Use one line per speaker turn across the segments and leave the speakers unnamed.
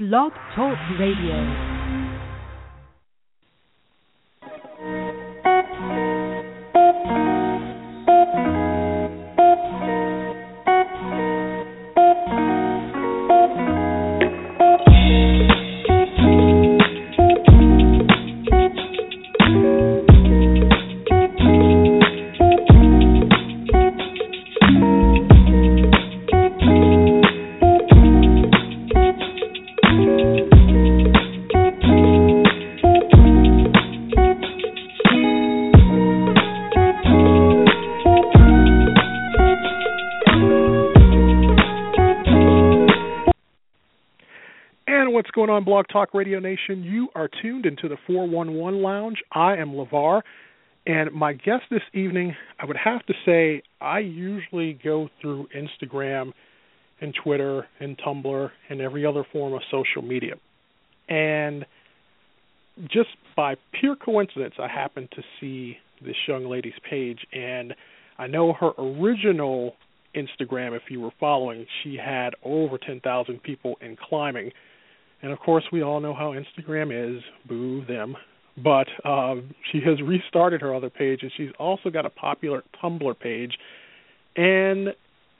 Blog Talk Radio.
On Blog Talk Radio Nation. You are tuned into the 411 Lounge. I am LeVar, and my guest this evening, I would have to say, I usually go through Instagram and Twitter and Tumblr and every other form of social media. And just by pure coincidence, I happened to see this young lady's page, and I know her original Instagram, if you were following, she had over 10,000 people in climbing and of course, we all know how Instagram is. Boo them. But uh, she has restarted her other page, and she's also got a popular Tumblr page. And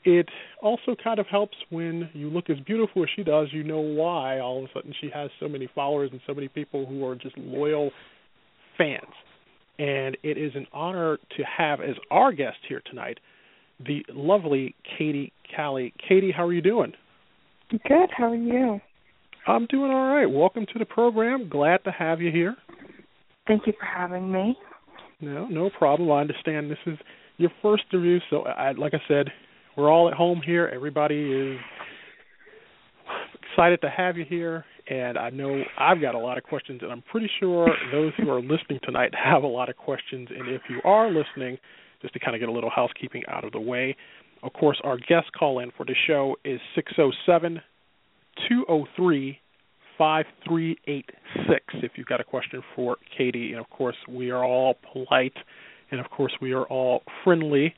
it also kind of helps when you look as beautiful as she does, you know why all of a sudden she has so many followers and so many people who are just loyal fans. And it is an honor to have as our guest here tonight the lovely Kaitie Cali. Kaitie, how are you doing?
Good. How are you?
I'm doing all right. Welcome to the program. Glad to have you here.
Thank you for having me.
No, no problem. I understand this is your first interview, so I, like I said, we're all at home here. Everybody is excited to have you here, and I know I've got a lot of questions, and I'm pretty sure those who are listening tonight have a lot of questions. And if you are listening, just to kind of get a little housekeeping out of the way, of course, our guest call in for the show is 607 203 5386 if you've got a question for Kaitie. And of course, we are all polite and of course, we are all friendly.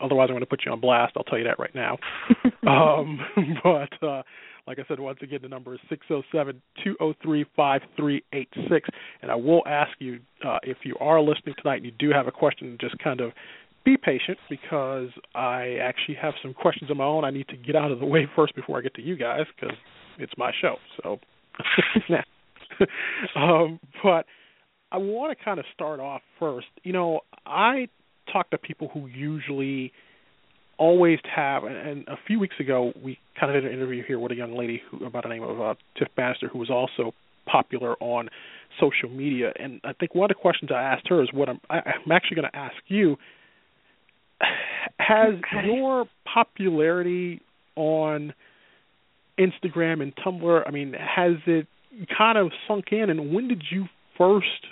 Otherwise, I'm going to put you on blast. I'll tell you that right now. um, but uh, like I said, once again, the number is six zero oh seven two zero oh three five three eight six. And I will ask you uh, if you are listening tonight and you do have a question, just kind of be patient because I actually have some questions of my own I need to get out of the way first before I get to you guys because it's my show. So, um, but I want to kind of start off first. You know, I talk to people who usually always have, and, and a few weeks ago we kind of did an interview here with a young lady who, about the name of uh, Tiff Bannister, who was also popular on social media. And I think one of the questions I asked her is what I'm, I, I'm actually going to ask you has okay. your popularity on Instagram and Tumblr, I mean, has it kind of sunk in? And when did you first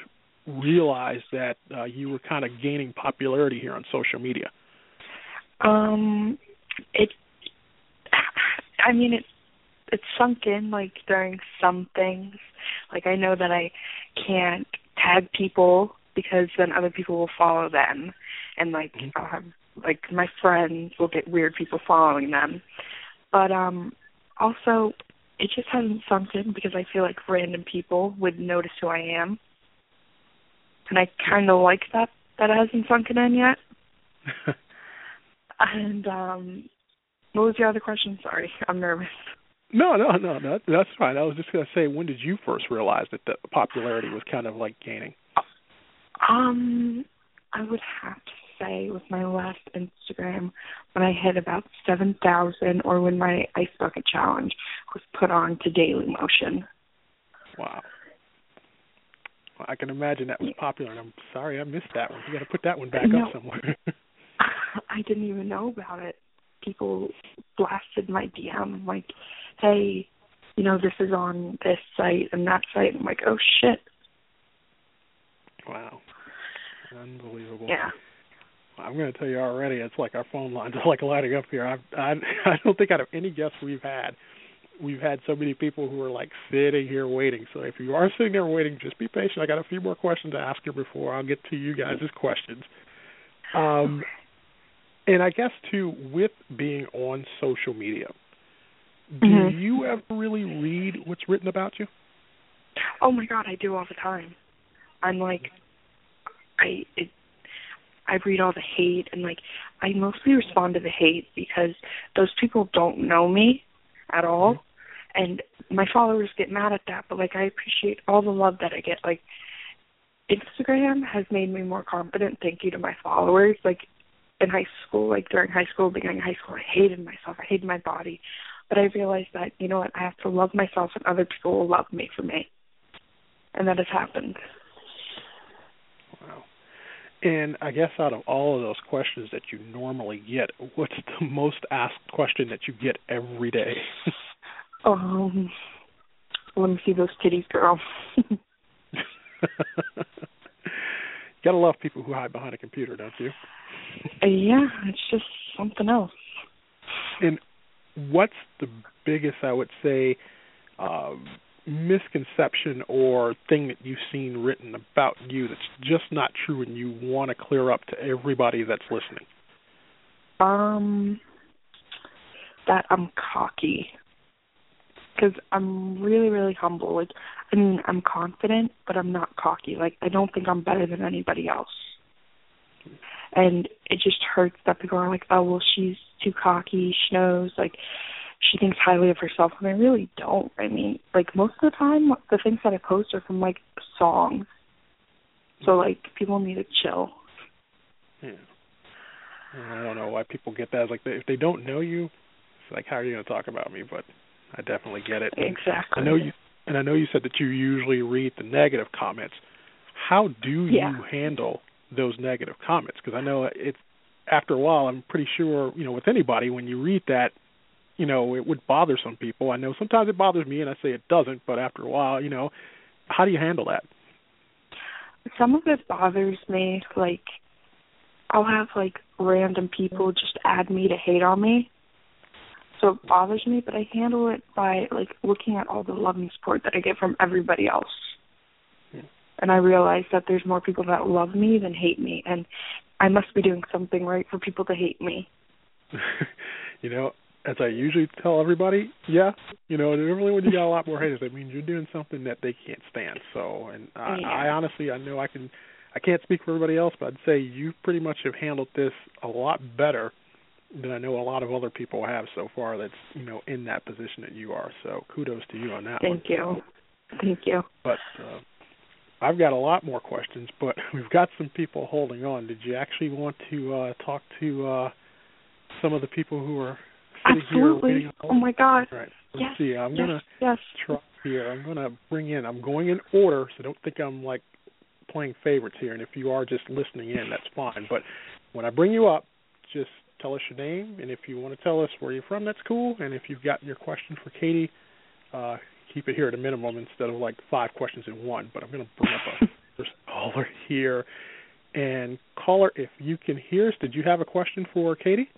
realize that uh, you were kind of gaining popularity here on social media?
Um, it. I mean, it it sunk in like during some things. Like I know that I can't tag people because then other people will follow them, and like mm-hmm. um, like my friends will get weird people following them. But um also it just hasn't sunk in because I feel like random people would notice who I am. And I kinda like that that hasn't sunken in yet. and um what was your other question? Sorry, I'm nervous.
No, no, no, no, that's fine. I was just gonna say, when did you first realize that the popularity was kind of like gaining?
Um, I would have to say with my last Instagram when I hit about 7,000 or when my Ice Bucket Challenge was put on to Daily Motion.
Wow. Well, I can imagine that was popular. And I'm sorry I missed that one. You got to put that one back no, up somewhere.
I didn't even know about it. People blasted my DM like, "Hey, you know this is on this site and that site." I'm like, "Oh shit."
Wow. Unbelievable.
Yeah.
I'm going to tell you already, it's like our phone lines are like lighting up here. I I I don't think out of any guests we've had, we've had so many people who are like sitting here waiting. So if you are sitting there waiting, just be patient. I got a few more questions to ask you before I'll get to you guys' questions. Um, and I guess too, with being on social media, Do
Mhm.
you ever really read what's written about you?
Oh my god, I do all the time. I'm like I it I read all the hate and like I mostly respond to the hate because those people don't know me at all mm-hmm. and my followers get mad at that, but like I appreciate all the love that I get. Like Instagram has made me more confident, thank you to my followers. Like in high school, like during high school, beginning high school, I hated myself. I hated my body. But I realized that, you know what, I have to love myself and other people will love me for me. And that has happened.
And I guess out of all of those questions that you normally get, what's the most asked question that you get every day?
Um let me see those titties, girl.
you gotta love people who hide behind a computer, don't you?
yeah, it's just something else.
And what's the biggest, I would say, um, misconception or thing that you've seen written about you that's just not true and you want to clear up to everybody that's listening?
Um, that I'm cocky. Because I'm really, really humble. Like, I mean, I'm confident, but I'm not cocky. Like, I don't think I'm better than anybody else. And it just hurts that people are like, oh, well, she's too cocky. She knows, like, she thinks highly of herself. And I really don't. I mean, like, most of the time, the things that I post are from, like, songs. So, like, people need to chill.
Yeah. I don't know why people get that. It's like they, if they don't know you, it's like how are you going to talk about me? But I definitely get it. And
Exactly.
I know you, and I know you said that you usually read the negative comments. How do
Yeah.
you handle those negative comments? Because I know it's after a while. I'm pretty sure you know with anybody when you read that, you know it would bother some people. I know sometimes it bothers me, and I say it doesn't. But after a while, you know, how do you handle that?
some of it bothers me like i'll have like random people just add me to hate on me so it bothers me but i handle it by like looking at all the love and support that i get from everybody else
Hmm.
and i realize that there's more people that love me than hate me and i must be doing something right for people to hate me
you know, as I usually tell everybody, yeah, you know, normally when you got a lot more haters, that means you're doing something that they can't stand. So, and I,
Yeah.
I honestly, I know I can, I can't speak for everybody else, but I'd say you pretty much have handled this a lot better than I know a lot of other people have so far. That's you know in that position that you are. So, kudos to you on that one.
thank you thank you
But uh, I've got a lot more questions, but we've got some people holding on. Did you actually want to uh, talk to uh, some of the people who are sitting here
absolutely oh my god
All right. Let's
yes
see. I'm
yes
gonna
yes
try here. I'm gonna bring in. I'm going in order, so don't think I'm like playing favorites here. And if you are just listening in, that's fine. But when I bring you up, just tell us your name, and if you want to tell us where you're from, that's cool. And if you've got your question for Kaitie, uh, keep it here at a minimum instead of like five questions in one. But I'm gonna bring up a first caller here. And caller, if you can hear us, did you have a question for Kaitie?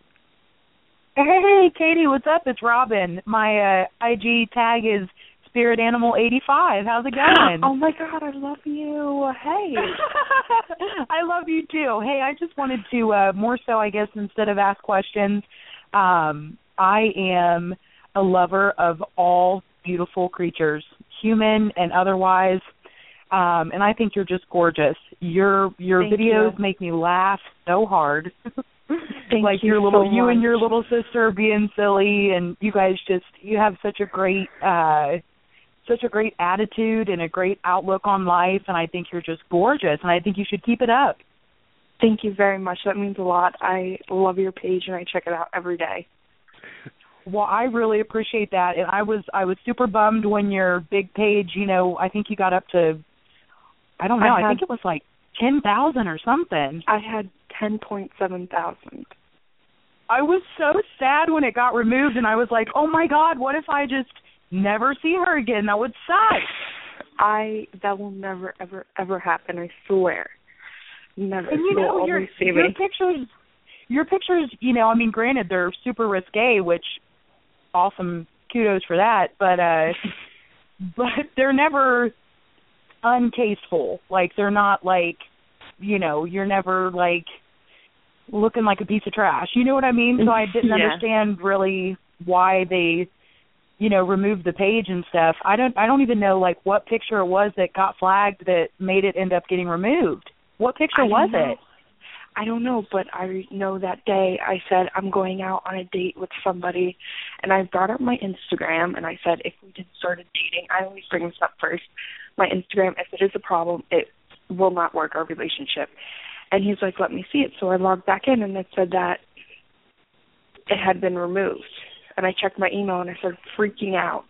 Hey, Kaitie, what's up? It's Robin. My uh, IG tag is Spirit Animal eighty five. How's it going?
oh my god i love you hey
I love you too. Hey, I just wanted to uh more so I guess instead of ask questions, um I am a lover of all beautiful creatures, human and otherwise. Um and I think you're just gorgeous. Your your
Thank
videos
you.
make me laugh so hard.
Thank
like
you
your little
so
you and your little sister being silly and you guys just you have such a great uh such a great attitude and a great outlook on life and I think you're just gorgeous and I think you should keep it up.
Thank you very much. That means a lot. I love your page and I check it out every day.
Well, I really appreciate that and I was I was super bummed when your big page, you know, I think you got up to I don't know,
I
I, think it was like 10,000 or something.
I had ten point seven thousand.
I was so sad when it got removed and I was like, "Oh my god, what if I just never see her again? That would suck."
I that will never ever ever happen. I swear. Never.
And you
You'll
know, your your pictures, your pictures. You know, I mean, granted, they're super risque, which awesome, kudos for that. But uh, but they're never untasteful. Like they're not like, you know, you're never like looking like a piece of trash. You know what I mean? So I didn't
Yeah.
understand really why they you know, removed the page and stuff. I don't I don't even know like what picture it was that got flagged that made it end up getting removed. What picture was
know.
it?
I don't know, but I know that day I said I'm going out on a date with somebody, and I brought up my Instagram and I said if we did started dating, I always bring this up first. My Instagram, if it is a problem, it will not work our relationship. And he's like, let me see it. So I logged back in and it said that it had been removed. And I checked my email and I started freaking out.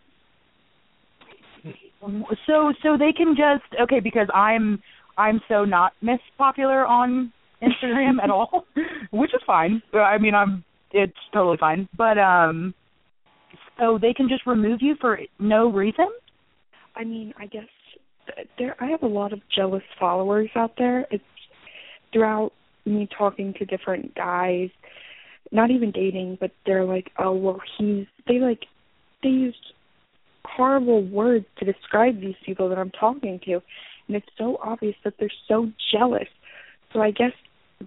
So so they can just okay because I'm I'm so not Miss Popular on Instagram at all, which is fine. I mean I'm it's totally fine. But um so they can just remove you for no reason?
I mean, I guess there I have a lot of jealous followers out there. It's throughout me talking to different guys, not even dating, but they're like, "Oh, well, he's." They like they used horrible words to describe these people that I'm talking to, and it's so obvious that they're so jealous. So I guess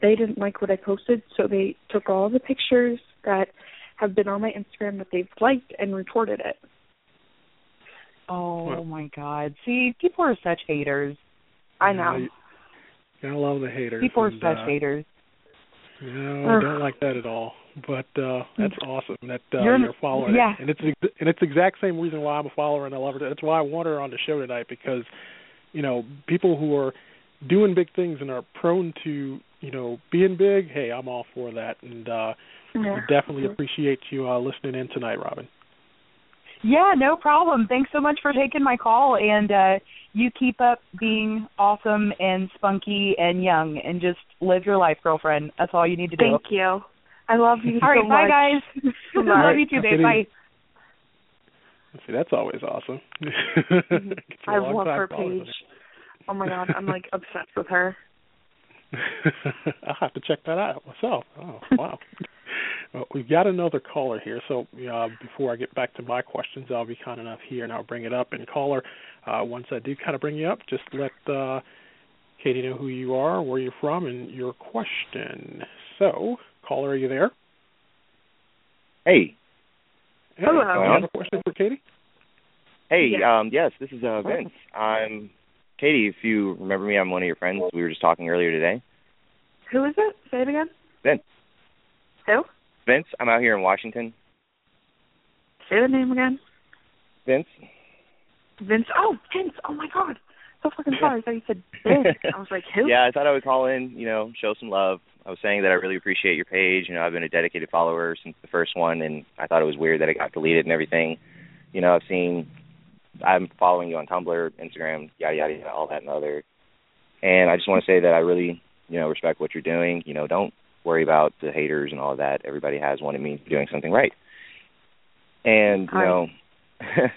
they didn't like what I posted, so they took all the pictures that have been on my Instagram that they've liked and retorted it.
Oh
What?
my god. See, people are such haters.
I know.
you- Gotta love the haters.
People are
and,
such
uh,
haters.
No, I don't like that at all. But uh that's awesome that uh,
You're-
you're, a follower.
yeah.
And it's ex- and it's the exact same reason why I'm a follower and I love her. That's why I want her on the show tonight because you know people who are doing big things and are prone to you know being big. Hey, I'm all for that, and uh
Yeah.
definitely appreciate you uh listening in tonight, Robin.
Yeah, no problem. Thanks so much for taking my call and uh you keep up being awesome and spunky and young and just live your life, girlfriend. That's all you need to do.
Thank you. I love you
All right,
so
bye
much.
guys.
Bye.
Love you too,
Have
babe. Bye.
See, that's always awesome. Gets you
I
a long
love her page. Oh my god, I'm like obsessed with her.
I'll have to check that out myself. Oh, wow. Well, we've got another caller here. So uh, before I get back to my questions, I'll be kind enough here and I'll bring it up. And caller, uh, once I do kind of bring you up, just let uh, Kaitie know who you are, where you're from, and your question. So, caller, are you there?
Hey,
Hey,
Hello.
do you have a question for Kaitie?
hey,
Yes.
um, yes, this is uh, Vince. I'm Kaitie. If you remember me, I'm one of your friends. We were just talking earlier today.
Who is it? Say it again.
Vince.
Who?
Vince, I'm out here in Washington.
Say the name again.
Vince.
Vince. Oh, Vince. Oh my god. So fucking sorry. I thought you said Vince. I was like, who?
Yeah, I thought I would call in, you know, show some love. I was saying that I really appreciate your page. You know, I've been a dedicated follower since the first one, and I thought it was weird that it got deleted and everything. You know, I've seen, I'm following you on Tumblr, Instagram, yada yada yada, all that and other. And I just want to say that I really, you know, respect what you're doing. You know, don't worry about the haters and all of that. Everybody has one. It means doing something right. And you know,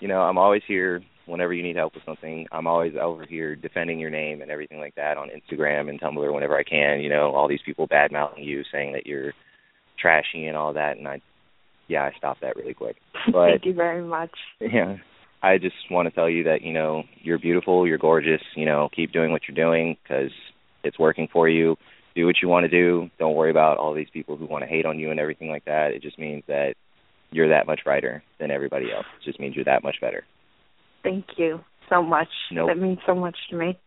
you know, I'm always here whenever you need help with something. I'm always over here defending your name and everything like that on Instagram and Tumblr whenever I can. You know, all these people bad mouthing you, saying that you're trashy and all that, and I, yeah, I stopped that really quick. But
Thank you very much.
yeah, I just want to tell you that you know you're beautiful, you're gorgeous. You know, keep doing what you're doing because it's working for you. Do what you want to do. Don't worry about all these people who want to hate on you and everything like that. It just means that you're that much brighter than everybody else. It just means you're that much better.
Thank you so much.
Nope.
That means so much to me.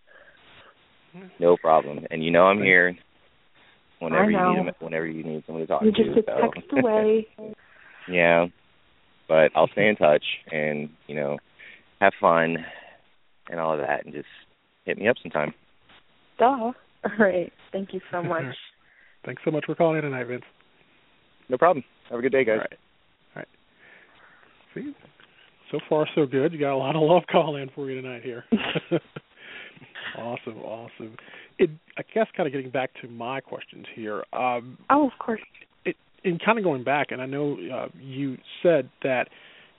No problem. And you know I'm here whenever you need whenever you need someone to talk.
You're
to.
just a
so.
text away.
yeah. But I'll stay in touch and, you know, have fun and all of that and just hit me up sometime.
Duh. All right. Thank you so much.
Thanks so much for calling in tonight, Vince.
No problem. Have a good day, guys.
All right. All right. See, so far so good. You got a lot of love calling for you tonight here. awesome, awesome. It, I guess, kind of getting back to my questions here. Um,
Oh, of course.
it, in kind of going back, and I know uh, you said that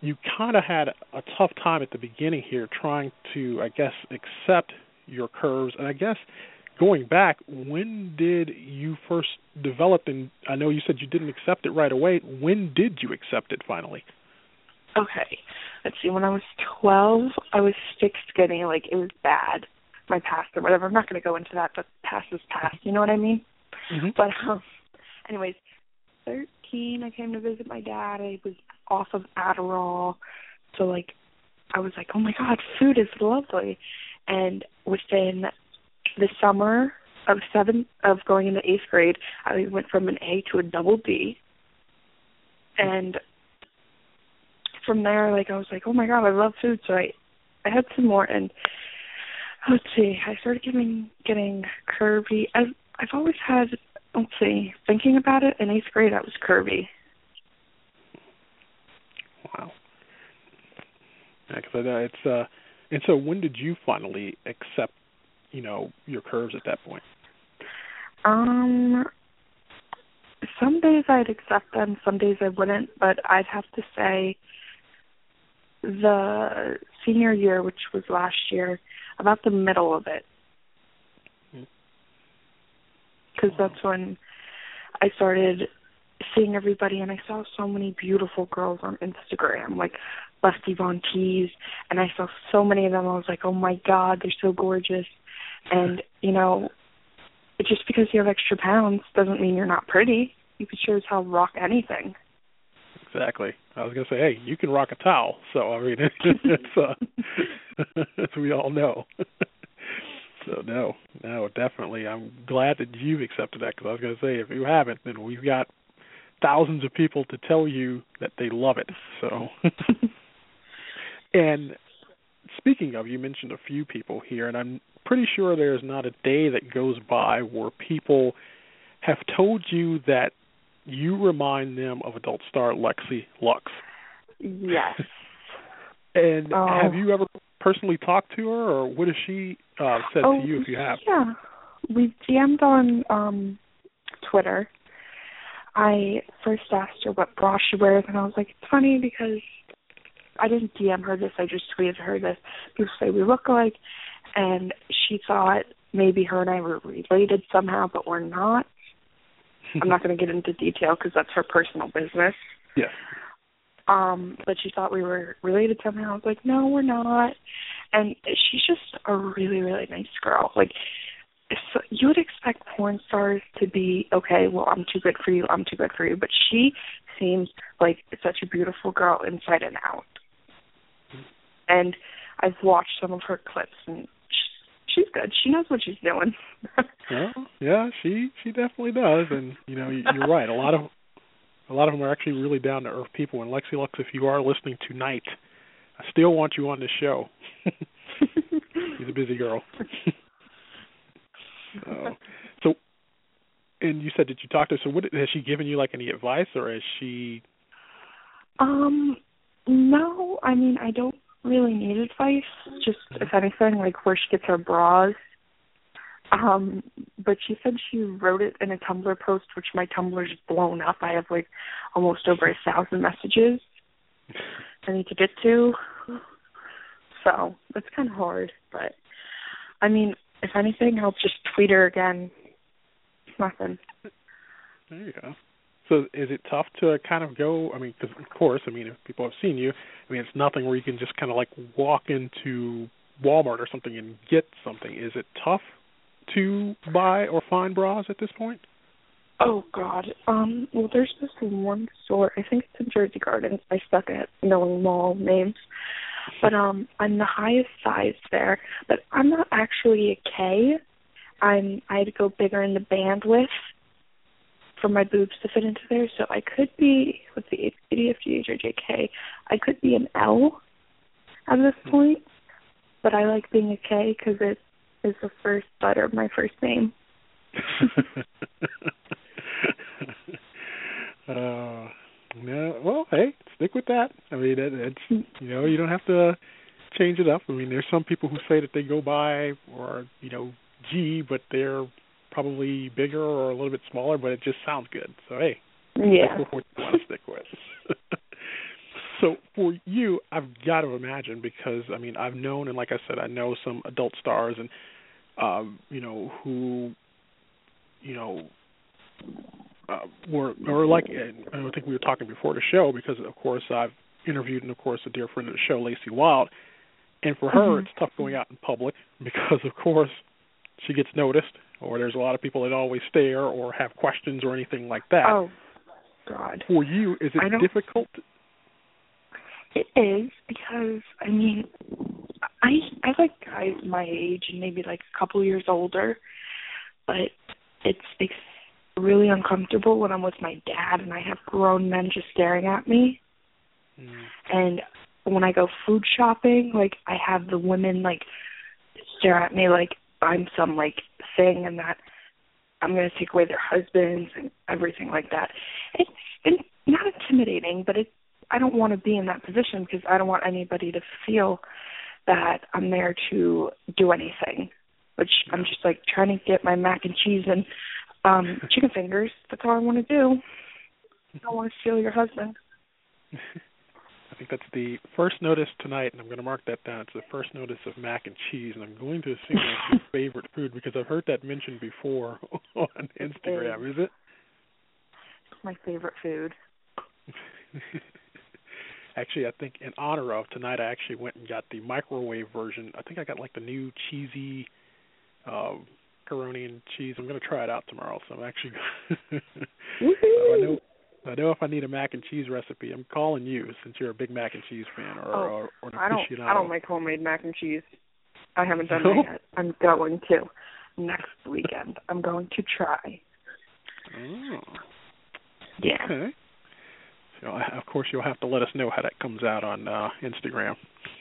you kind of had a tough time at the beginning here trying to, I guess, accept your curves. And I guess going back, when did you first develop? And I know you said you didn't accept it right away. When did you accept it finally?
Okay. Let's see. When I was 12, I was stick skinny. Like, it was bad. My past or whatever. I'm not going to go into that, but past is past. You know what I mean?
Mm-hmm.
But, um, anyways, 13, I came to visit my dad. I was off of Adderall. So like I was like, "Oh my god, food is lovely." And within the summer of seventh of going into 8th grade, I went from an A to a double D. And from there like I was like, "Oh my god, I love food." So I I had some more and let's see, I started getting getting curvy. I've I've always had let's see, thinking about it, in eighth grade I was curvy.
Wow. Yeah, cause I know it's uh, and so when did you finally accept, you know, your curves at that point?
Um, some days I'd accept them, some days I wouldn't, but I'd have to say the senior year, which was last year, about the middle of it. Because wow. that's when I started seeing everybody, and I saw so many beautiful girls on Instagram, like Lefty Von Teese, and I saw so many of them. I was like, oh my god, they're so gorgeous. And you know, just because you have extra pounds doesn't mean you're not pretty. You could sure as hell rock anything.
Exactly. I was gonna say, hey, you can rock a towel. So I mean, it's uh, as we all know. so no, no, definitely. I'm glad that you've accepted that because I was gonna say, if you haven't, then we've got thousands of people to tell you that they love it. So. and speaking of, you mentioned a few people here, and I'm pretty sure there's not a day that goes by where people have told you that you remind them of adult star Lexi Lux.
Yes.
and oh. have you ever personally talked to her, or what has she uh, said
oh,
to you if you have?
Yeah, we DM'd on um Twitter. I first asked her what bra she wears, and I was like, it's funny because I didn't DM her this. I just tweeted her this. People say we look alike, and she thought maybe her and I were related somehow, but we're not. I'm not going to get into detail because that's her personal business.
Yeah.
Um, but she thought we were related somehow. I was like, no, we're not. And she's just a really, really nice girl. Like, so you would expect porn stars to be okay. Well, I'm too good for you. I'm too good for you. But she seems like such a beautiful girl inside and out. And I've watched some of her clips, and she's good. She knows what she's doing.
yeah, yeah, she she definitely does. And you know, you're right. A lot of a lot of them are actually really down to earth people. And Lexi Lux, if you are listening tonight, I still want you on the show. She's a busy girl. uh, so, and you said did you talk to her? So, what has she given you like any advice, or has she?
Um, no. I mean, I don't really need advice. Just if anything, like where she gets her bras. Um, but she said she wrote it in a Tumblr post, which my Tumblr's blown up. I have like almost over a thousand messages I need to get to. So it's kind of hard, but I mean, if anything, I'll just tweet her again. Nothing.
There you go. So is it tough to kind of go? I mean, because of course, I mean, if people have seen you, I mean, it's nothing where you can just kind of like walk into Walmart or something and get something. Is it tough to buy or find bras at this point?
Oh God. Um. Well, there's this one store. I think it's in Jersey Gardens. I suck at knowing mall names, but um, I'm the highest size there. But I'm not actually a K. I'm. I had to go bigger in the bandwidth for my boobs to fit into there. So I could be with the ADFG or JK. I could be an L at this hmm. point, but I like being a K because it is the first letter of my first name.
uh, no, well, hey, stick with that. I mean, it, it's you know, you don't have to change it up. I mean, there's some people who say that they go by or you know G, but they're probably bigger or a little bit smaller, but it just sounds good. So hey,
yeah,
stick with what you want to stick with. so for you, I've got to imagine because I mean I've known and like I said I know some adult stars and um, you know who you know uh, were or like I think we were talking before the show because of course I've interviewed and of course a dear friend of the show Lacey Wild and for her
mm-hmm.
it's tough going out in public because of course she gets noticed or there's a lot of people that always stare or have questions or anything like that.
Oh, God.
For you, is it difficult?
It is because I mean, I I like guys my age and maybe like a couple years older, but it's it's really uncomfortable when I'm with my dad and I have grown men just staring at me. Mm. And when I go food shopping, like I have the women like stare at me like I'm some like thing and that I'm going to take away their husbands and everything like that. It's, not intimidating, but it I don't want to be in that position because I don't want anybody to feel that I'm there to do anything. Which I'm just like trying to get my mac and cheese and um chicken fingers. That's all I want to do. I don't want to steal your husband.
I think that's the first notice tonight, and I'm going to mark that down. It's the first notice of mac and cheese, and I'm going to assume that's your favorite food because I've heard that mentioned before on Instagram. Is it?
It's my favorite food.
actually, I think in honor of tonight, I actually went and got the microwave version. I think I got like the new cheesy uh, pepperoni and cheese. I'm going to try it out tomorrow. So I'm actually. I know. I know if I need a mac and cheese recipe, I'm calling you since you're a big mac and cheese fan or
oh,
or, or an
I don't.
aficionado.
I don't make homemade mac and cheese. I haven't done no? that yet. I'm going to next weekend. I'm going to try.
Oh.
Yeah.
Okay. So of course you'll have to let us know how that comes out on uh Instagram.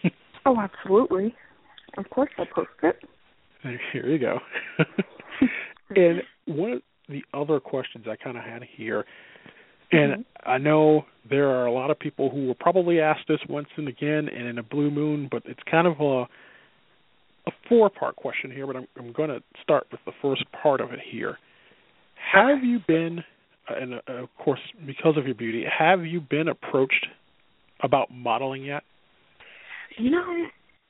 oh, absolutely. Of course I'll post it.
Here you go. and one of the other questions I kind of had here, and mm-hmm. I know there are a lot of people who will probably ask this once and again and in a blue moon, but it's kind of a a four part question here, but I'm I'm going to start with the first part of it here. Have you been and uh, of course because of your beauty, have you been approached about modeling yet?
You know,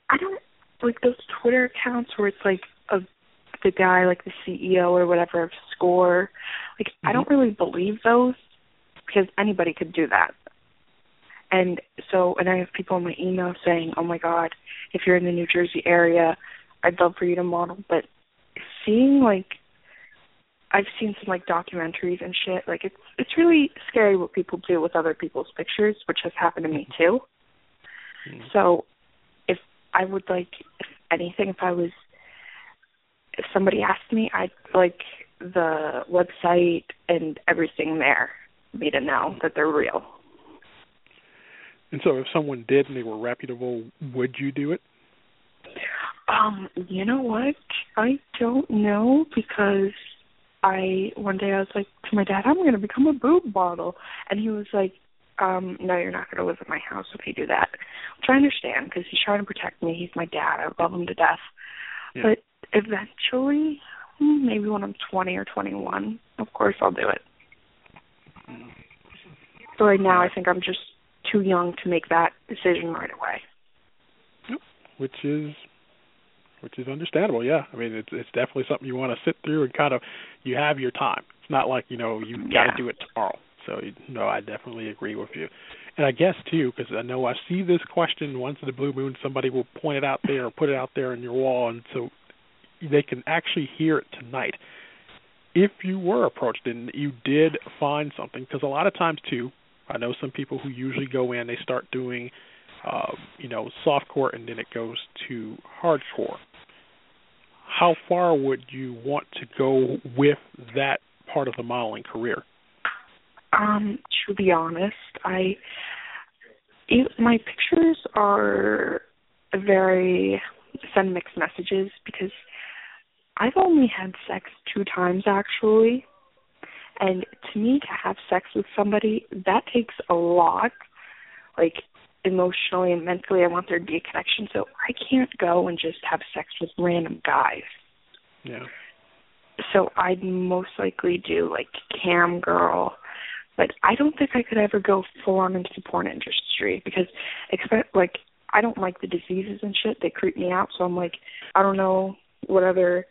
I don't like those Twitter accounts where it's like a the guy like the CEO or whatever of Score. Like mm-hmm. I don't really believe those because anybody could do that. And so, and I have people in my email saying, "Oh my God, if you're in the New Jersey area, I'd love for you to model." But seeing like I've seen some like documentaries and shit. Like it's it's really scary what people do with other people's pictures, which has happened to me too. Mm. So if I would like if anything if I was if somebody asked me, I'd like the website and everything there me to know that they're real.
And so if someone did and they were reputable, would you do it?
Um, you know what? I don't know because I one day I was like to my dad, I'm going to become a boob model, and he was like, um, No, you're not going to live in my house if you do that. Which I understand because he's trying to protect me. He's my dad. I love him to death. Yeah. But eventually, hmm, maybe when I'm 20 or 21, of course I'll do it. But right now, I think I'm just too young to make that decision right away.
Yep. Which is which is understandable. Yeah, I mean it's it's definitely something you want to sit through and kind of you have your time. It's not like you know you got to do it tomorrow. So you know, I definitely agree with you. And I guess too, because I know I see this question once in the blue moon, somebody will point it out there or put it out there on your wall, and so they can actually hear it tonight. If you were approached and you did find something, because a lot of times too, I know some people who usually go in, they start doing, uh, you know, softcore, and then it goes to hardcore how far would you want to go with that part of the modeling career?
Um, to be honest, I my pictures are very send mixed messages because I've only had sex two times actually. And to me to have sex with somebody, that takes a lot. Like emotionally and mentally I want there to be a connection. So I can't go and just have sex with random guys.
Yeah.
So I'd most likely do like cam girl, but I don't think I could ever go full on into the porn industry because expect like I don't like the diseases and shit. They creep me out. So I'm like, I don't know what other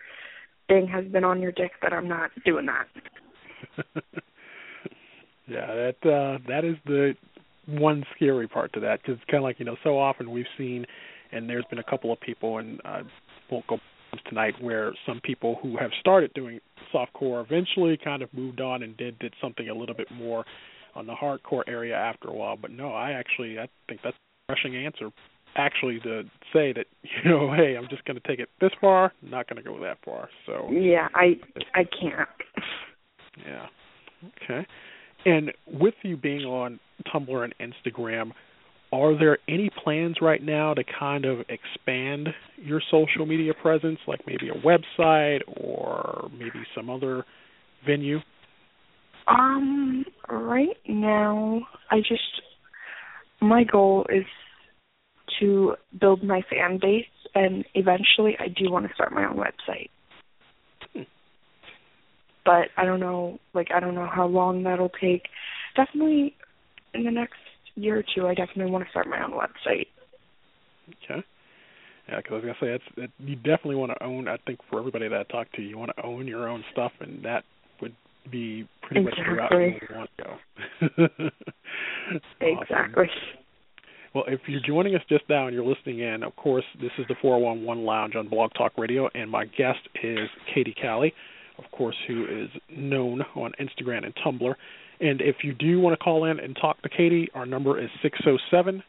thing has been on your dick, but I'm not doing that.
yeah, that uh that is the one scary part to that because kind of like you know so often we've seen, and there's been a couple of people, and I won't go tonight where some people who have started doing softcore eventually kind of moved on and did did something a little bit more on the hardcore area after a while. But no, I actually I think that's a refreshing answer actually to say that you know, hey, I'm just going to take it this far, not going to go that far. So
yeah, I I can't.
Yeah. Okay. And with you being on Tumblr and Instagram, are there any plans right now to kind of expand your social media presence, like maybe a website or maybe some other venue?
Um, right now, I just my goal is to build my fan base, and eventually, I do want to start my own website.
Hmm.
But I don't know, like I don't know how long that'll take. Definitely in the next year or two, I definitely want to start my own website.
Okay. Yeah, because I was gonna say that's that you definitely want to own. I think for everybody that I talk to, you want to own your own stuff, and that would be pretty
exactly.
much the route you want to go.
exactly.
Awesome. Well, if you're joining us just now and you're listening in, of course, this is the 411 Lounge on Blog Talk Radio, and my guest is Kaitie Cali, of course, who is known on Instagram and Tumblr. And if you do want to call in and talk to Kaitie, our number is 607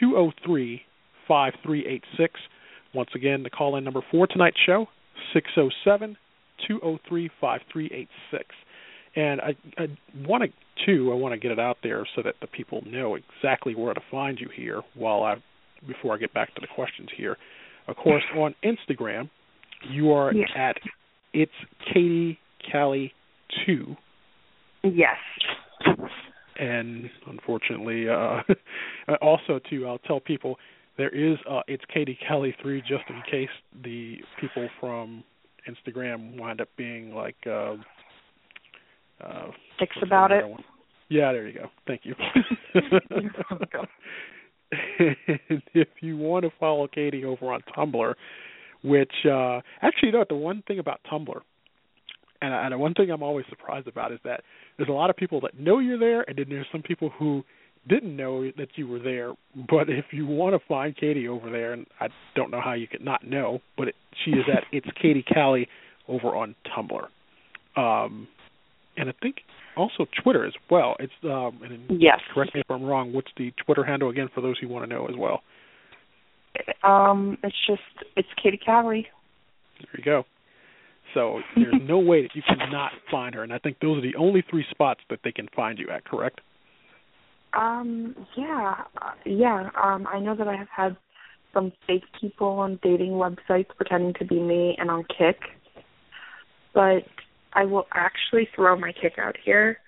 203 5386. Once again, the call in number for tonight's show, 607 203 5386. And I, I want to too, I want to get it out there so that the people know exactly where to find you here. While I, before I get back to the questions here, of course, on Instagram, you are
yes.
at it's Kaitie Cali two.
Yes.
And unfortunately, uh, also too, I'll tell people there is uh, it's Katie Kelly three just in case the people from Instagram wind up being like. Uh, uh,
Sticks about it.
Yeah, there you go. Thank you. and if you want to follow Kaitie over on Tumblr, which uh actually, you know, the one thing about Tumblr, and, and the one thing I'm always surprised about is that there's a lot of people that know you're there, and then there's some people who didn't know that you were there. But if you want to find Kaitie over there, and I don't know how you could not know, but it, she is at it's Kaitie Cali over on Tumblr. Um, and I think also Twitter as well. It's um and
yes.
correct me if I'm wrong. What's the Twitter handle again for those who want to know as well?
Um, it's just it's Kaitie Cali.
There you go. So there's no way that you cannot find her, and I think those are the only three spots that they can find you at. Correct?
Um, yeah, uh, yeah. Um, I know that I have had some fake people on dating websites pretending to be me and on Kik, but I will actually throw my Kik out here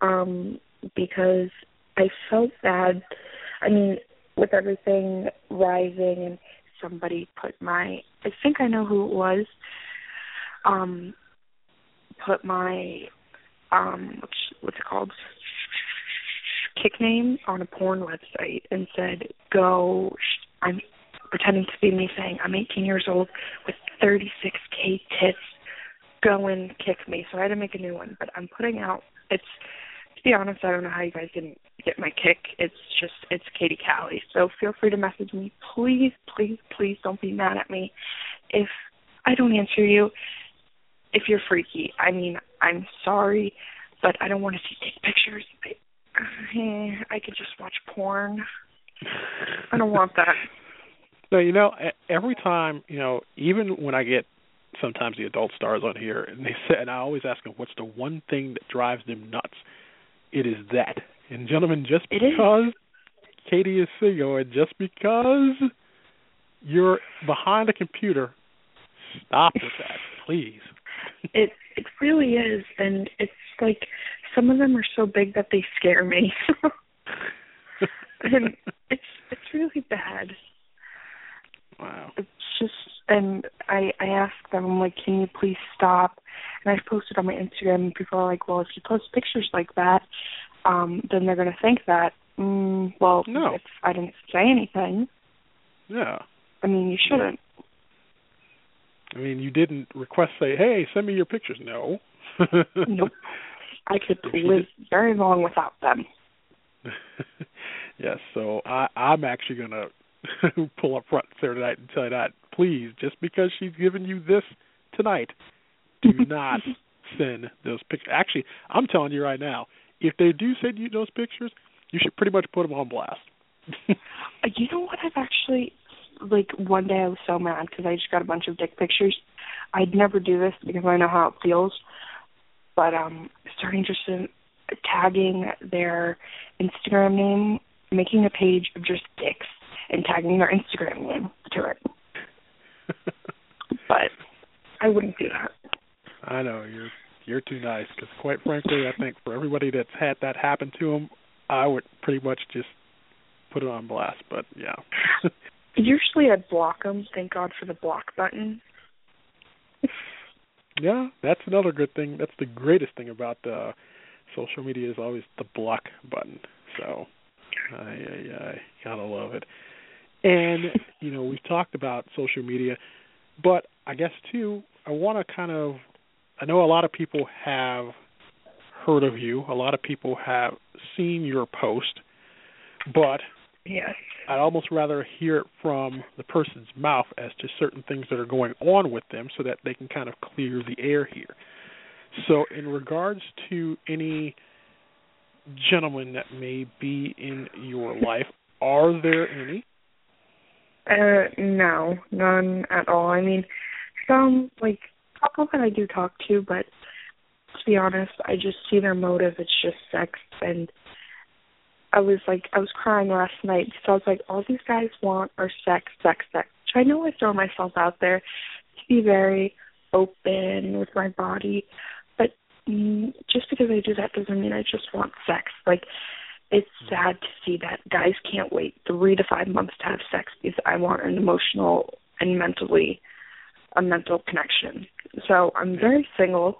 um, because I felt bad. I mean, with everything rising and somebody put my I think I know who it was um put my um what's what's it called Kik name on a porn website and said go I'm pretending to be me saying I'm 18 years old with 36k tits go and Kik me. So I had to make a new one. But I'm putting out. It's to be honest, I don't know how you guys can get my Kik. It's just it's Kaitie Cali. So feel free to message me. Please, please, please don't be mad at me if I don't answer you. If you're freaky, I mean, I'm sorry, but I don't want to see take pictures. I, I could just watch porn. I don't want that.
No, you know, every time, you know, even when I get sometimes the adult stars on here, and they say, and I always ask them, what's the one thing that drives them nuts? It is that, and gentlemen, just
it
because
is.
Kaitie is single, and just because you're behind a computer, stop with that, please.
it it really is, and it's like some of them are so big that they scare me. and it's it's really bad.
Wow.
It's just and I I asked them, I'm like, can you please stop? And I posted on my Instagram, and people are like, well, if you post pictures like that, um, then they're gonna think that. Mm, well,
no.
if I didn't say anything.
Yeah.
I mean, you shouldn't.
I mean, you didn't request say, "Hey, send me your pictures." No.
nope. I could live very long without them.
yes, so I, I'm actually gonna pull up front there tonight and tell you that please, just because she's given you this tonight, do not send those pictures. Actually, I'm telling you right now, if they do send you those pictures, you should pretty much put them on blast.
you know what? I've actually like one day I was so mad because I just got a bunch of dick pictures. I'd never do this because I know how it feels, but um, starting just in, tagging their Instagram name, making a page of just dicks, and tagging their Instagram name to it. but I wouldn't do that.
I know you're you're too nice because, quite frankly, I think for everybody that's had that happen to them, I would pretty much just put it on blast. But yeah.
Usually I'd block them. Thank God for the block button.
yeah, that's another good thing. That's the greatest thing about uh, social media is always the block button. So, I, I, I gotta love it. And you know, we've talked about social media, but I guess too, I want to kind of. I know a lot of people have heard of you. A lot of people have seen your post, but
yes.
I'd almost rather hear it from the person's mouth as to certain things that are going on with them so that they can kind of clear the air here. So, in regards to any gentlemen that may be in your life, are there any?
Uh, no, none at all. I mean, some like couple that I do talk to, but to be honest, I just see their motive. It's just sex, and I was like, I was crying last night because I was like, all these guys want are sex, sex, sex. Which I know I throw myself out there to be very open with my body, but mm, just because I do that doesn't mean I just want sex. Like, it's sad to see that guys can't wait three to five months to have sex because I want an emotional and mentally a mental connection. So I'm very single.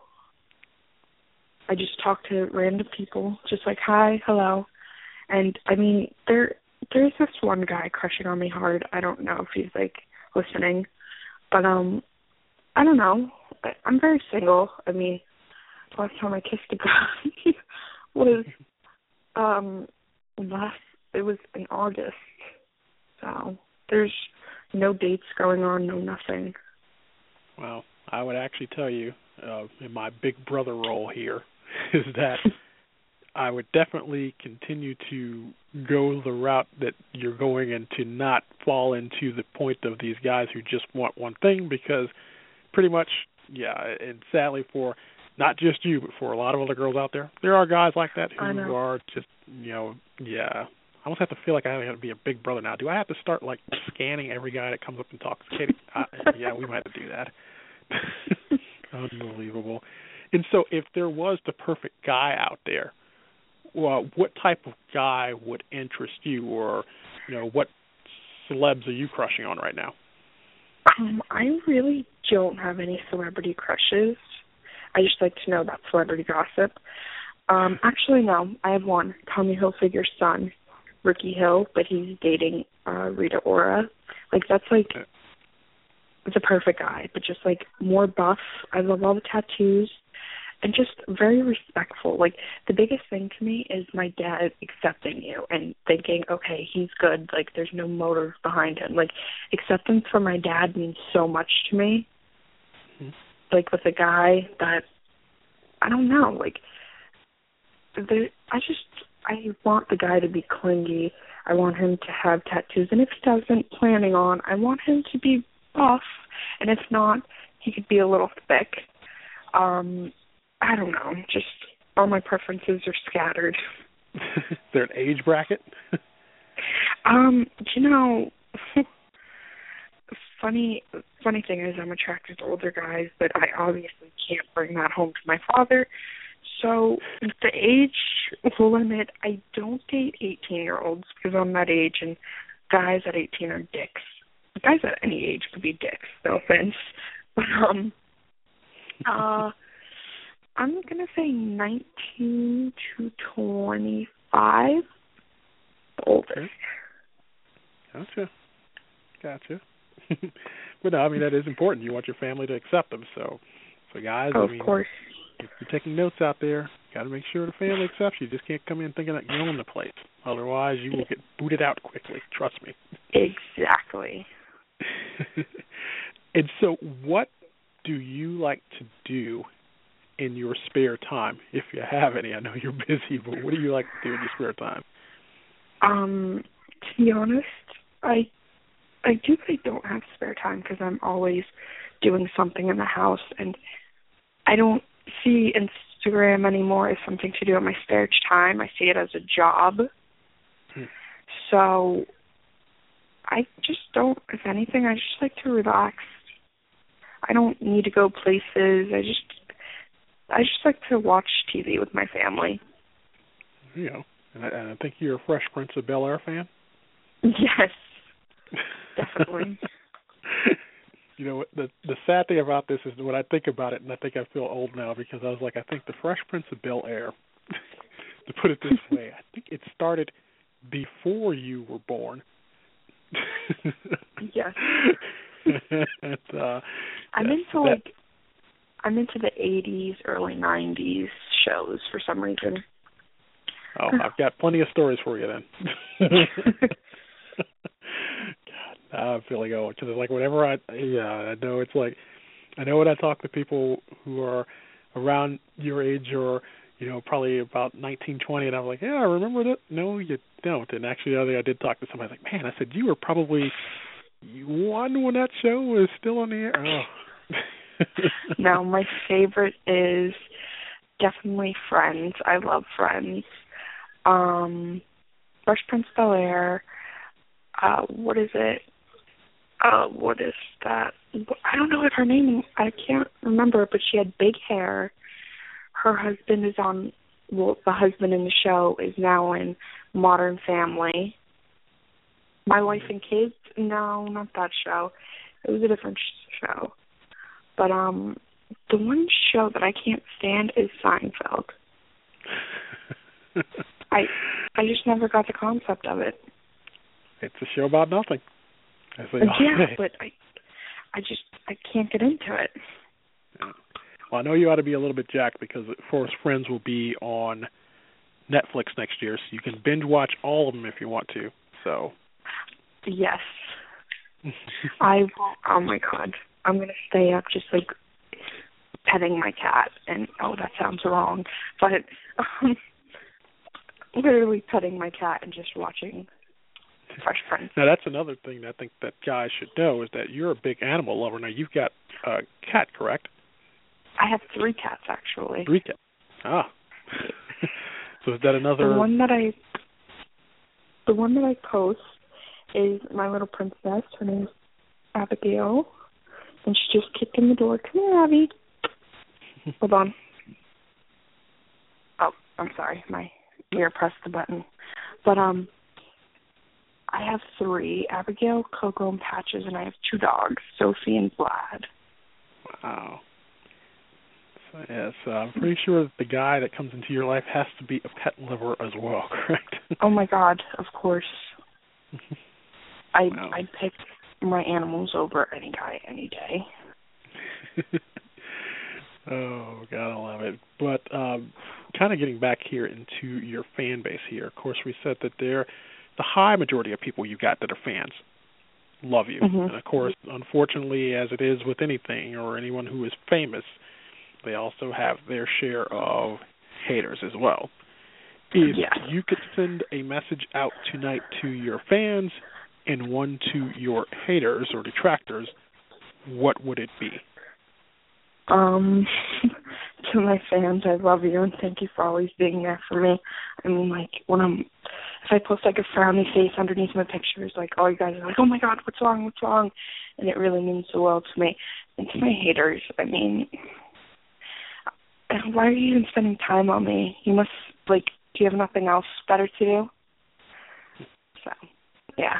I just talk to random people, just like hi, hello, and I mean there there's this one guy crushing on me hard. I don't know if he's like listening, but um, I don't know. I, I'm very single. I mean, last time I kissed a guy was um last it was in August. So there's no dates going on, no nothing.
Well, I would actually tell you, uh, in my big brother role here, is that I would definitely continue to go the route that you're going and to not fall into the point of these guys who just want one thing because pretty much yeah, and sadly for not just you but for a lot of other girls out there, there are guys like that who are just you know, yeah. I almost have to feel like I have to be a big brother now. Do I have to start like scanning every guy that comes up and talks? Kaitie, I, yeah, we might have to do that. Unbelievable. And so, if there was the perfect guy out there, well, what type of guy would interest you, or you know, what celebs are you crushing on right now?
Um, I really don't have any celebrity crushes. I just like to know about celebrity gossip. Um, actually, no, I have one. Tommy Hilfiger's son, Ricky Hil, but he's dating uh Rita Ora. Like that's like it's a perfect guy, but just like more buff. I love all the tattoos and just very respectful. Like the biggest thing to me is my dad accepting you and thinking, okay, he's good. Like there's no motive behind him. Like acceptance from my dad means so much to me. Mm-hmm. Like with a guy that I don't know, like the I just I want the guy to be clingy. I want him to have tattoos, and if he doesn't, planning on, I want him to be buff, and if not, he could be a little thick. Um, I don't know. Just all my preferences are scattered.
Is there an age bracket?
um, you know, funny funny thing is I'm attracted to older guys, but I obviously can't bring that home to my father. So the age limit, I don't date 18 year olds because I'm that age, and guys at 18 are dicks. Guys at any age could be dicks. No offense, but um, uh, I'm gonna say 19 to 25, the oldest.
Gotcha. Gotcha. but no, I mean that is important. You want your family to accept them. So, so guys,
oh,
I mean,
of course
if you're taking notes out there, got to make sure the family accepts you. you. Just can't come in thinking that you own the place. Otherwise, you will get booted out quickly. Trust me.
Exactly.
and so, what do you like to do in your spare time, if you have any? I know you're busy, but what do you like to do in your spare time?
Um, to be honest, I I do. I don't have spare time because I'm always doing something in the house, and I don't see Instagram anymore as something to do in my spare time. I see it as a job. Hmm. So I just don't. If anything, I just like to relax. I don't need to go places. I just I just like to watch TV with my family.
You know, and I, and I think you're a Fresh Prince of Bel Air fan.
Yes, definitely.
You know the the sad thing about this is when I think about it, and I think I feel old now because I was like, I think the Fresh Prince of Bel Air. to put it this way, I think it started before you were born.
yes.
and, uh,
I'm into that, like I'm into the 80s, early 90s shows for some reason.
Oh, I've got plenty of stories for you then. I'm feeling old because like whenever I, yeah, I know it's like, I know when I talk to people who are around your age or you know probably about 19, 20, and I'm like, yeah, I remember that. No, you don't. And actually, the other day I did talk to somebody like, man, I said you were probably one when that show was still on the air. Oh.
no, my favorite is definitely Friends. I love Friends. Um Fresh Prince Bel Air. Uh what is it? Uh what is that? I don't know if her name I can't remember, but she had big hair. Her husband is on well, the husband in the show is now in Modern Family. My Wife and Kids? No, not that show. It was a different show. But um, the one show that I can't stand is Seinfeld. I I just never got the concept of it.
It's a show about nothing.
Yeah, but I I just I can't get into it.
Yeah. Well, I know you ought to be a little bit jacked because Forest Friends will be on Netflix next year, so you can binge watch all of them if you want to. So.
Yes. I will. Oh my god. I'm gonna stay up just like petting my cat and oh that sounds wrong but um literally petting my cat and just watching fresh prince
now that's another thing that i think that guys should know is that you're a big animal lover now you've got a cat correct
i have three cats actually
three cats ah so is that another
the one that i the one that i post is my little princess her name's abigail and she just kicked in the door. Come here, Abby. Hold on. Oh, I'm sorry. My ear pressed the button. But um I have three, Abigail, Coco, and Patches, and I have two dogs, Sophie and Vlad.
Wow. So, yes, uh, I'm pretty sure that the guy that comes into your life has to be a pet lover as well, correct?
oh my god, of course. I wow. I'd pick my animals over any guy any day.
oh God, I love it. But um, kind of getting back here into your fan base here. Of course, we said that there, the high majority of people you got that are fans love you,
mm-hmm.
and of course, unfortunately, as it is with anything or anyone who is famous, they also have their share of haters as well. If
yes.
you could send a message out tonight to your fans, and one to your haters or detractors, what would it be?
Um, to my fans, I love you and thank you for always being there for me. I mean, like when I'm, if I post like a frowny face underneath my pictures, like all you guys are like, "Oh my God, what's wrong? What's wrong?" And it really means the world to me. And to my haters, I mean, why are you even spending time on me? You must like, do you have nothing else better to do? So, yeah.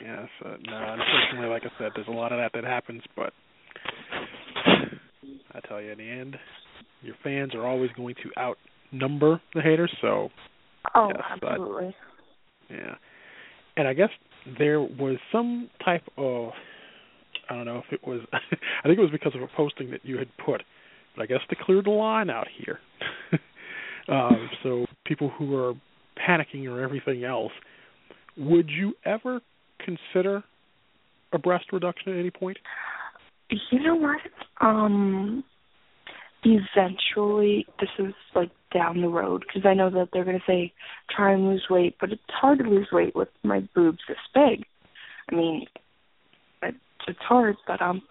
Yes, uh, no, unfortunately, like I said, there's a lot of that that happens, but I tell you, in the end, your fans are always going to outnumber the haters. So,
oh,
yes,
absolutely.
Yeah, and I guess there was some type of I don't know if it was I think it was because of a posting that you had put, but I guess to clear the line out here. um, so people who are panicking or everything else, would you ever consider a breast reduction at any point?
You know what? Um eventually this is like down the road because I know that they're going to say try and lose weight, but it's hard to lose weight with my boobs this big. I mean, it's it's hard, but um,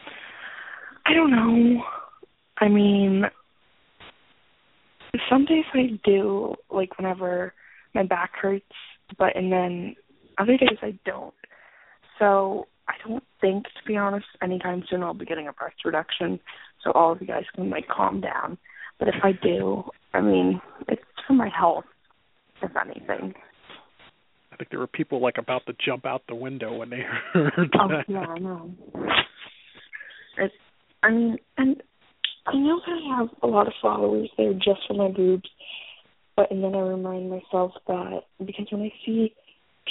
I don't know. I mean, some days I do like whenever my back hurts, but and then other days I don't. So I don't think, to be honest, anytime soon I'll be getting a breast reduction. So all of you guys can like calm down. But if I do, I mean, it's for my health, if anything.
I think there were people like about to jump out the window when they heard
oh,
that.
yeah, I know. It's, I mean, and I know that I have a lot of followers there just for my boobs, but and then I remind myself that because when I see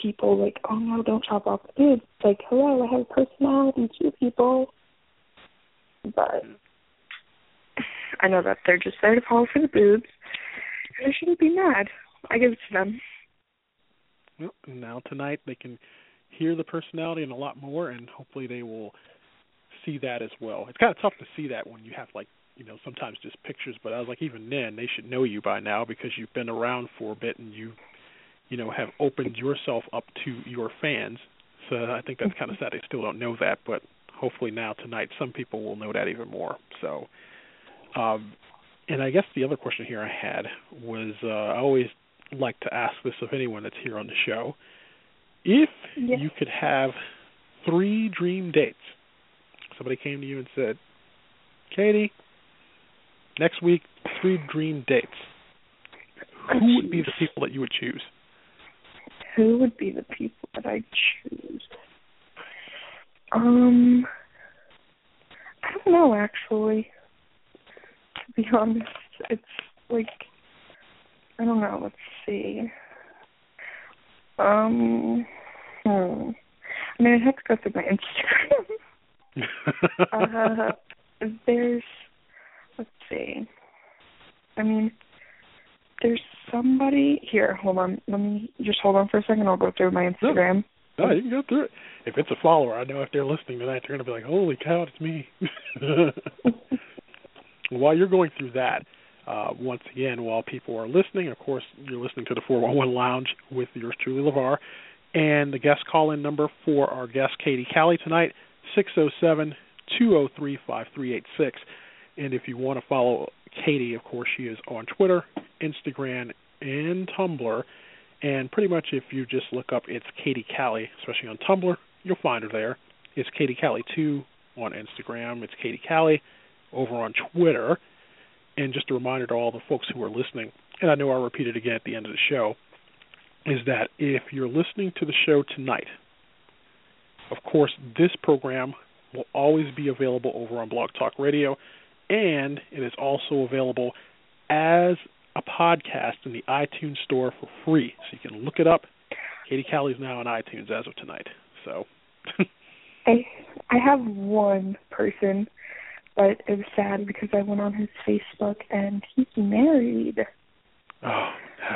people like, oh no, don't chop off the boobs, it's like, hello, I have a personality too, people. But I know that they're just there to follow for the boobs. I shouldn't be mad. I give it to them.
Well, now tonight they can hear the personality and a lot more, and hopefully they will see that as well. It's kind of tough to see that when you have like you know sometimes just pictures, but I was like even then they should know you by now because you've been around for a bit and you you know have opened yourself up to your fans. So I think that's kind of mm-hmm. sad they still don't know that, but hopefully now tonight some people will know that even more. So um and I guess the other question here I had was uh, I always like to ask this of anyone that's here on the show. If
Yes.
you could have three dream dates, somebody came to you and said, Kaitie, next week, three dream dates. Who would be the people that you would choose?
Who would be the people that I choose? Um, I don't know actually. To be honest, it's like I don't know. Let's see. Um, hmm. I mean, I have to go through my Instagram. uh, there's, let's see. I mean, there's somebody here. Hold on. Let me just hold on for a second. I'll go through my Instagram.
no, you can go through it. If it's a follower, I know if they're listening tonight, they're going to be like, "Holy cow, it's me!" while you're going through that, uh, once again, while people are listening, of course, you're listening to the 411 Lounge with yours truly, LeVar, and the guest call-in number for our guest, Kaitie Cali, tonight, 607-203-5386. And if you want to follow Kaitie, of course, she is on Twitter, Instagram, and Tumblr. And pretty much if you just look up It's Kaitie Cali, especially on Tumblr, you'll find her there. It's Kaitie Cali 2 on Instagram. It's Kaitie Cali over on Twitter. And just a reminder to all the folks who are listening, and I know I'll repeat it again at the end of the show, is that if you're listening to the show tonight, of course, this program will always be available over on Blog Talk Radio, and it is also available as a podcast in the iTunes store for free. So you can look it up. Kaitie Cali's now on iTunes as of tonight. So
I I have one person, but it was sad because I went on his Facebook and he's married.
oh,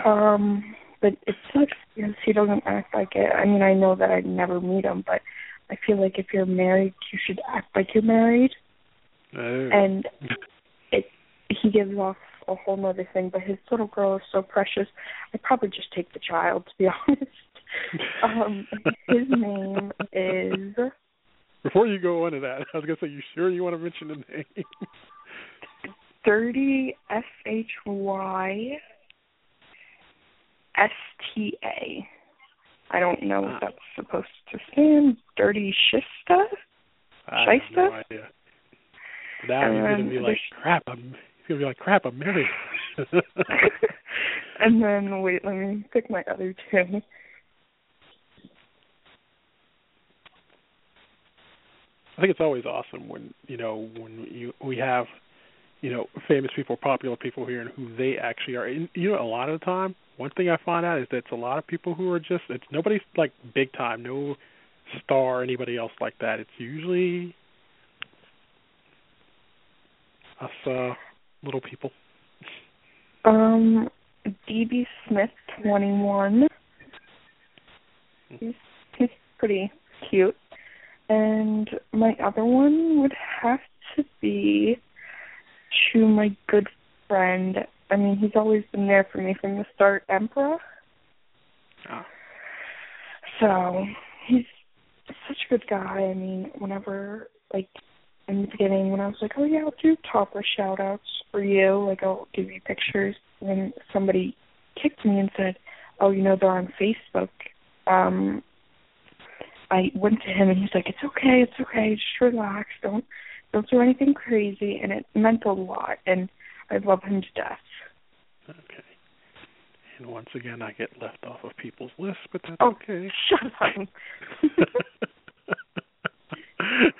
no.
Um, but it sucks because he doesn't act like it. I mean, I know that I'd never meet him, but I feel like if you're married, you should act like you're married.
Oh.
And it he gives off a whole nother thing. But his little girl is so precious. I'd probably just take the child, to be honest. um, his name is
Before you go into that, I was gonna say, you sure you want to mention the name?
thirty S H Y S T A. I don't know what ah. that's supposed to stand. Dirty Shista?
I have no
Shysta?
idea. Now he's gonna be like, crap. I'm. He's gonna be like, crap. I'm married.
and then wait, let me pick my other two.
I think it's always awesome when you know when you we have you know famous people, popular people here, and who they actually are. And, you know, a lot of the time, one thing I find out is that it's a lot of people who are just it's nobody's like big time, no star, anybody else like that. It's usually us uh, little people.
Um, DB Smith, 21. He's, he's pretty cute. And my other one would have to be to my good friend. I mean, he's always been there for me from the start, Emperor.
Oh.
So he's such a good guy. I mean, whenever like in the beginning when I was like, Oh yeah, I'll do topper shout outs for you, like I'll give you pictures when somebody kicked me and said, Oh, you know, they're on Facebook, um I went to him and he's like, It's okay, it's okay, just relax, don't don't do anything crazy and it meant a lot and I love him to death.
Okay. And once again, I get left off of people's lists, but that's
oh,
okay.
Shut up.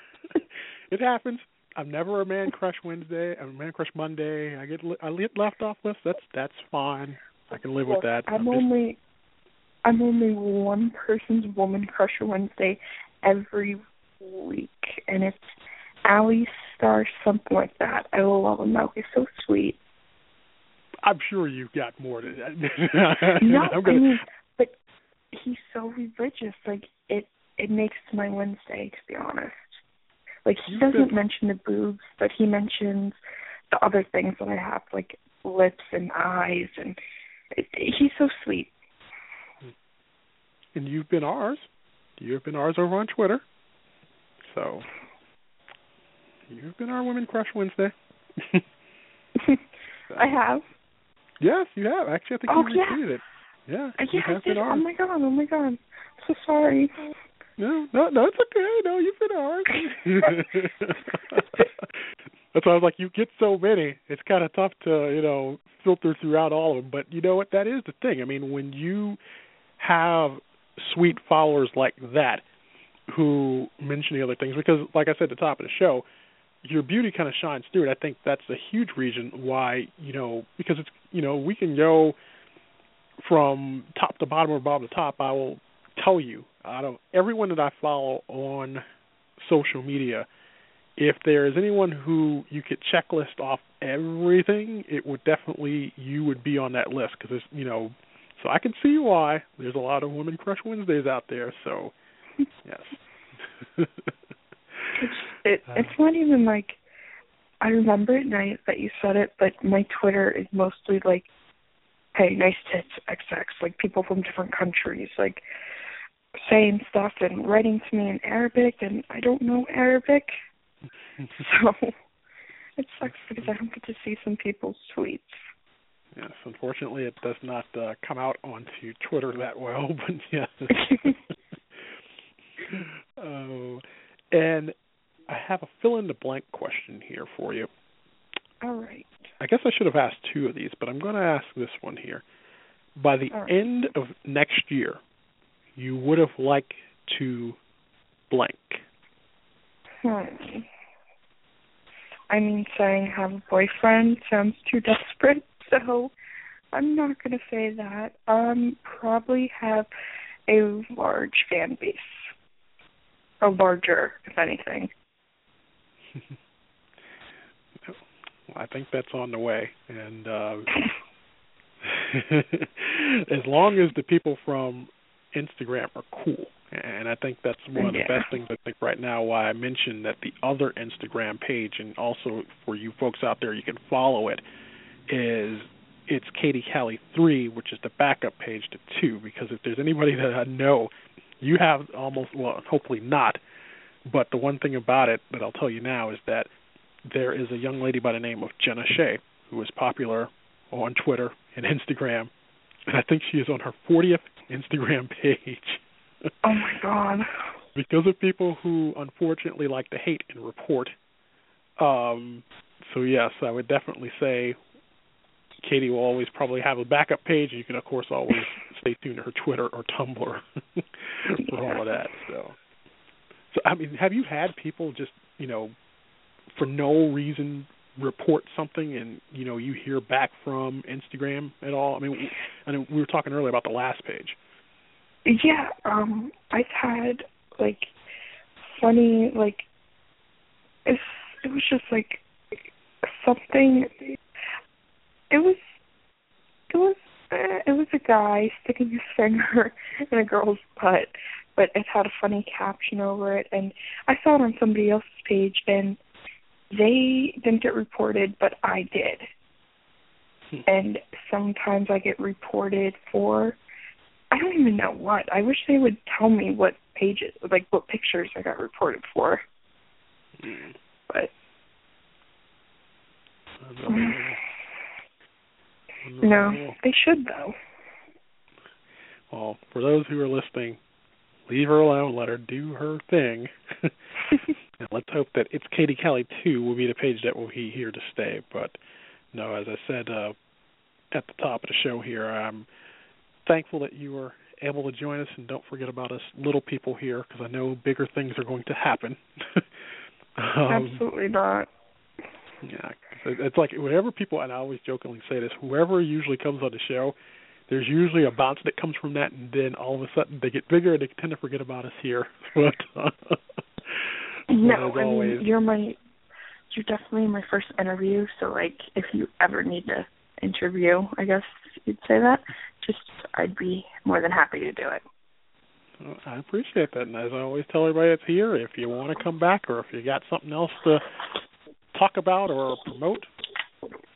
it happens. I'm never a man crush Wednesday. I'm a man crush Monday. I get I get left off lists. That's that's fine. I can live
Look,
with that.
I'm,
I'm
only I'm only one person's woman crusher Wednesday every week, and it's Allie Star, something like that. I love him though. He's so sweet.
I'm sure you've got more to that.
no,
I'm gonna,
I mean, but he's so religious. Like it, it makes my Wednesday, to be honest. Like he
You've
doesn't
been-
mention the boobs, but he mentions the other things that I have, like lips and eyes, and it, he's so sweet.
And you've been ours. You've been ours over on Twitter. So you've been our Women Crush Wednesday.
I have.
yes, you have. Actually, I think
Oh,
you
yeah.
retweeted it. Yeah,
I
you
yeah, I
have
did. Oh my god! Oh my god! I'm so sorry.
No, no, no, it's okay. No, you've been ours. That's why I was like, you get so many, it's kind of tough to, you know, filter throughout all of them. But you know what? That is the thing. I mean, when you have sweet followers like that who mention the other things, because like I said at the top of the show, your beauty kind of shines through it. I think that's a huge reason why, you know, because it's, you know, we can go from top to bottom or bottom to top. I will tell you, out of everyone that I follow on social media, if there is anyone who you could checklist off everything, it would definitely you would be on that list because it's you know. So I can see why there's a lot of women crush Wednesdays out there. So yes.
It's it,
Uh.
it's not even like I remember at night that you said it, but my Twitter is mostly like, "Hey, nice tits, XX." Like people from different countries, like saying stuff and writing to me in Arabic, and I don't know Arabic, so it sucks because I don't get to see some people's tweets.
Yes, unfortunately, it does not uh, come out onto Twitter that well, but yes. oh, and I have a fill in the blank question here for you.
All right.
I guess I should have asked two of these, but I'm going to ask this one here. By the
right.
end of next year, you would have liked to blank.
Hmm. I mean, saying have a boyfriend sounds too desperate, so I'm not going to say that. Um, probably have a large fan base, a larger, if anything.
I think that's on the way, and uh, as long as the people from Instagram are cool, and I think that's one of the
Yeah.
best things I think right now. Why I mentioned that the other Instagram page, and also for you folks out there, you can follow it. Is it's Kaitie Cali three, which is the backup page to two, because if there's anybody that I know, you have almost well, hopefully not, but the one thing about it that I'll tell you now is that there is a young lady by the name of Jenna Shea who is popular on Twitter and Instagram, and I think she is on her 40th Instagram page
Oh my god.
because of people who unfortunately like to hate and report. Um, so yes, I would definitely say Kaitie will always probably have a backup page. You can of course always stay tuned to her Twitter or Tumblr for all of that. So, so I mean, have you had people just you know for no reason report something and you know you hear back from Instagram at all? I mean, we- I we were talking earlier about the last page.
Yeah, um, I've had like funny like it's it was just like something. It was it was uh, it was a guy sticking his finger in a girl's butt, but it had a funny caption over it, and I saw it on somebody else's page, and they didn't get reported, but I did. and sometimes I get reported for I don't even know what. I wish they would tell me what pages, like what pictures I got reported for.
Mm.
But
no,
no, they should though.
Well, for those who are listening, leave her alone. Let her do her thing. and let's hope that it's Kaitie Cali too will be the page that will be here to stay. But no, as I said uh, at the top of the show here, I'm thankful that you were able to join us, and don't forget about us little people here because I know bigger things are going to happen.
um, Absolutely not.
Yeah, it's like whenever people, and I always jokingly say this, whoever usually comes on the show, there's usually a bounce that comes from that, and then all of a sudden they get bigger and they tend to forget about us here. but, uh,
no, I mean, you're my, you're definitely my first interview. So like, if you ever need to interview, I guess you'd say that. Just, I'd be more than happy to do it.
I appreciate that, and as I always tell everybody that's here, if you want to come back or if you got something else to talk about or promote,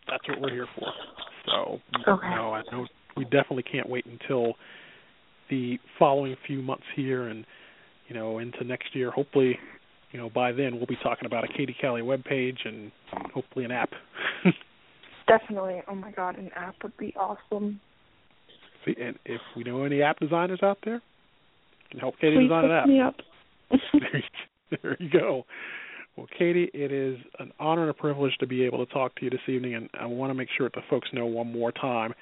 that's what we're here for. So,
okay.
no, I know we definitely can't wait until the following few months here and you know into next year. Hopefully, you know by then we'll be talking about a Kaitie Cali webpage and hopefully an app.
definitely. Oh my God, an app would be awesome.
See, and if we know any app designers out there, can help Kaitie
Please
design an app.
Me up.
there, there you go. Well, Kaitie, it is an honor and a privilege to be able to talk to you this evening, and I want to make sure that the folks know one more time.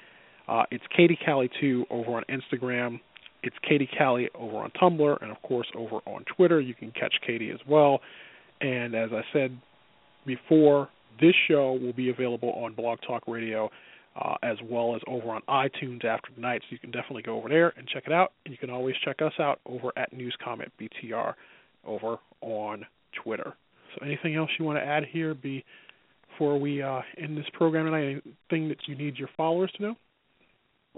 Uh, it's Kaitie Cali 2 over on Instagram. It's Kaitie Cali over on Tumblr, and of course over on Twitter. You can catch Kaitie as well. And as I said before, this show will be available on Blog Talk Radio uh, as well as over on iTunes after tonight. So you can definitely go over there and check it out. And you can always check us out over at News Comment BTR over on Twitter. Anything else you want to add here before we uh, end this program tonight? Anything that you need your followers to know?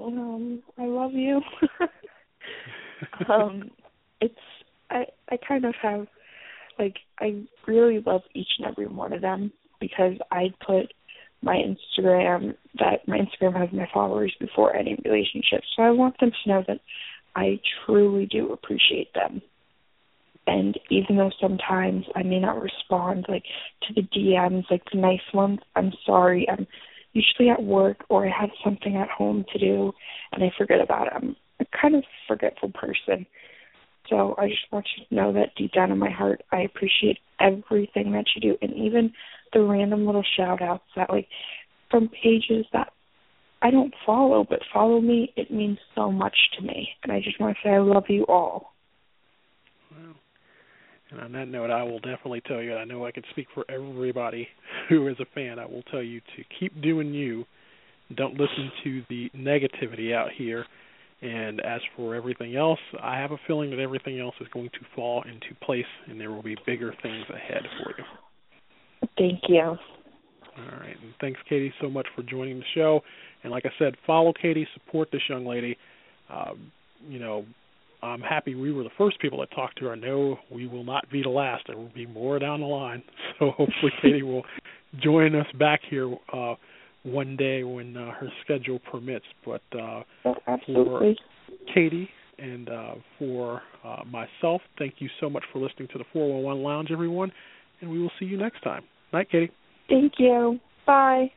Um, I love you. um, it's I I kind of have like I really love each and every one of them because I put my Instagram that my Instagram has my followers before any relationship. So I want them to know that I truly do appreciate them and even though sometimes I may not respond like to the DMs, like the nice ones, I'm sorry. I'm usually at work or I have something at home to do and I forget about it. I'm a kind of forgetful person. So I just want you to know that deep down in my heart I appreciate everything that you do and even the random little shout outs that like from pages that I don't follow but follow me, it means so much to me. And I just want to say I love you all.
And on that note, I will definitely tell you, I know I can speak for everybody who is a fan, I will tell you to keep doing you. Don't listen to the negativity out here. And as for everything else, I have a feeling that everything else is going to fall into place and there will be bigger things ahead for you.
Thank you.
All right. And thanks, Kaitie, so much for joining the show. And like I said, follow Kaitie, support this young lady. Um, you know, I'm happy we were the first people that talked to her. I know we will not be the last. There will be more down the line. So hopefully Kaitie will join us back here uh, one day when uh, her schedule permits. But uh,
oh, absolutely.
for Kaitie and uh, for uh, myself, thank you so much for listening to the 411 Lounge, everyone. And we will see you next time. Night, Kaitie.
Thank you. Bye.